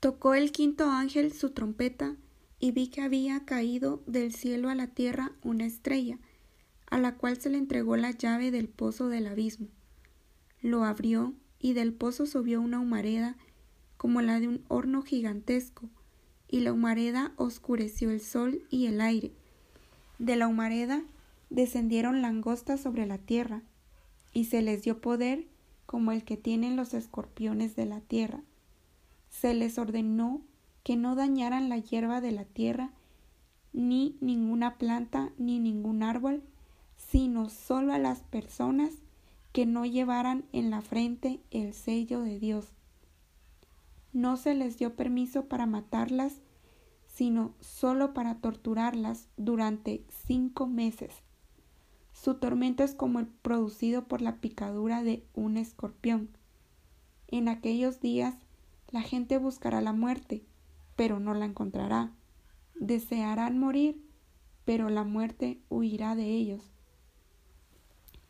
Tocó el quinto ángel su trompeta y vi que había caído del cielo a la tierra una estrella, a la cual se le entregó la llave del pozo del abismo. Lo abrió y del pozo subió una humareda como la de un horno gigantesco, y la humareda oscureció el sol y el aire. De la humareda descendieron langostas sobre la tierra, y se les dio poder como el que tienen los escorpiones de la tierra. Se les ordenó que no dañaran la hierba de la tierra, ni ninguna planta, ni ningún árbol, sino solo a las personas que no llevaran en la frente el sello de Dios. No se les dio permiso para matarlas, sino solo para torturarlas durante cinco meses. Su tormento es como el producido por la picadura de un escorpión. En aquellos días la gente buscará la muerte, pero no la encontrará. Desearán morir, pero la muerte huirá de ellos.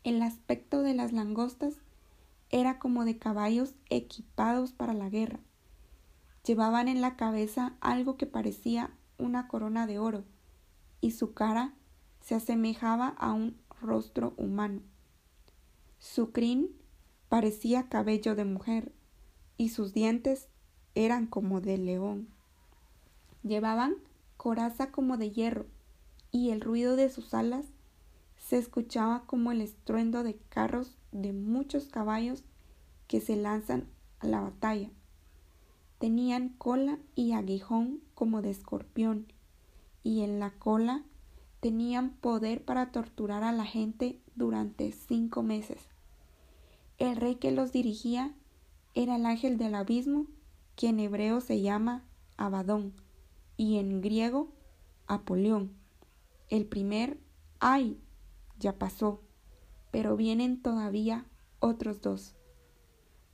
El aspecto de las langostas era como de caballos equipados para la guerra. Llevaban en la cabeza algo que parecía una corona de oro, y su cara se asemejaba a un rostro humano. Su crin parecía cabello de mujer y sus dientes eran como de león. Llevaban coraza como de hierro y el ruido de sus alas se escuchaba como el estruendo de carros de muchos caballos que se lanzan a la batalla. Tenían cola y aguijón como de escorpión y en la cola tenían poder para torturar a la gente durante cinco meses. El rey que los dirigía era el ángel del abismo, que en hebreo se llama Abadón y en griego Apolión. El primer ay ya pasó, pero vienen todavía otros dos.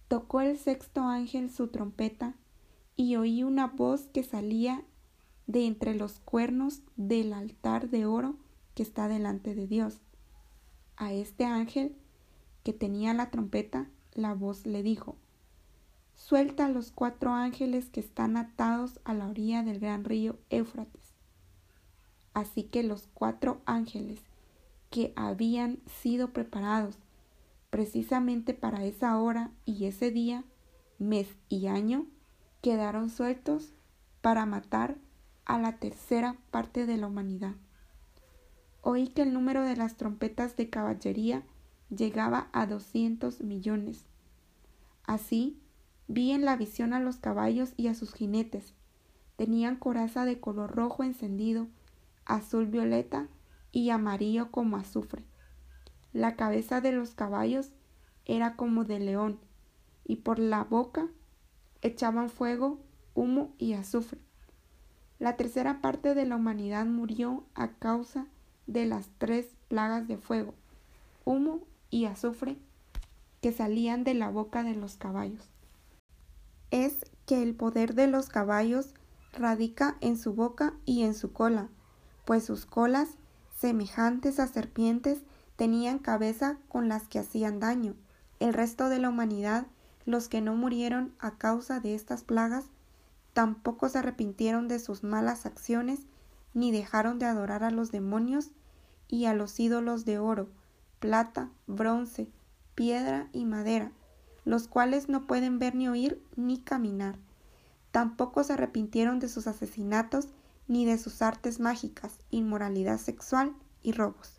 Tocó el sexto ángel su trompeta y oí una voz que salía de entre los cuernos del altar de oro que está delante de Dios. A este ángel que tenía la trompeta, la voz le dijo, Suelta a los cuatro ángeles que están atados a la orilla del gran río Éufrates. Así que los cuatro ángeles que habían sido preparados precisamente para esa hora y ese día, mes y año, quedaron sueltos para matar a la tercera parte de la humanidad. Oí que el número de las trompetas de caballería llegaba a doscientos millones. Así, vi en la visión a los caballos y a sus jinetes. Tenían coraza de color rojo encendido, azul violeta y amarillo como azufre. La cabeza de los caballos era como de león, y por la boca echaban fuego, humo y azufre. La tercera parte de la humanidad murió a causa de las tres plagas de fuego, humo y azufre que salían de la boca de los caballos. Es que el poder de los caballos radica en su boca y en su cola, pues sus colas, semejantes a serpientes, tenían cabeza con las que hacían daño. El resto de la humanidad, los que no murieron a causa de estas plagas, tampoco se arrepintieron de sus malas acciones, ni dejaron de adorar a los demonios y a los ídolos de oro, plata, bronce, piedra y madera, los cuales no pueden ver ni oír ni caminar. Tampoco se arrepintieron de sus asesinatos ni de sus artes mágicas, inmoralidad sexual y robos.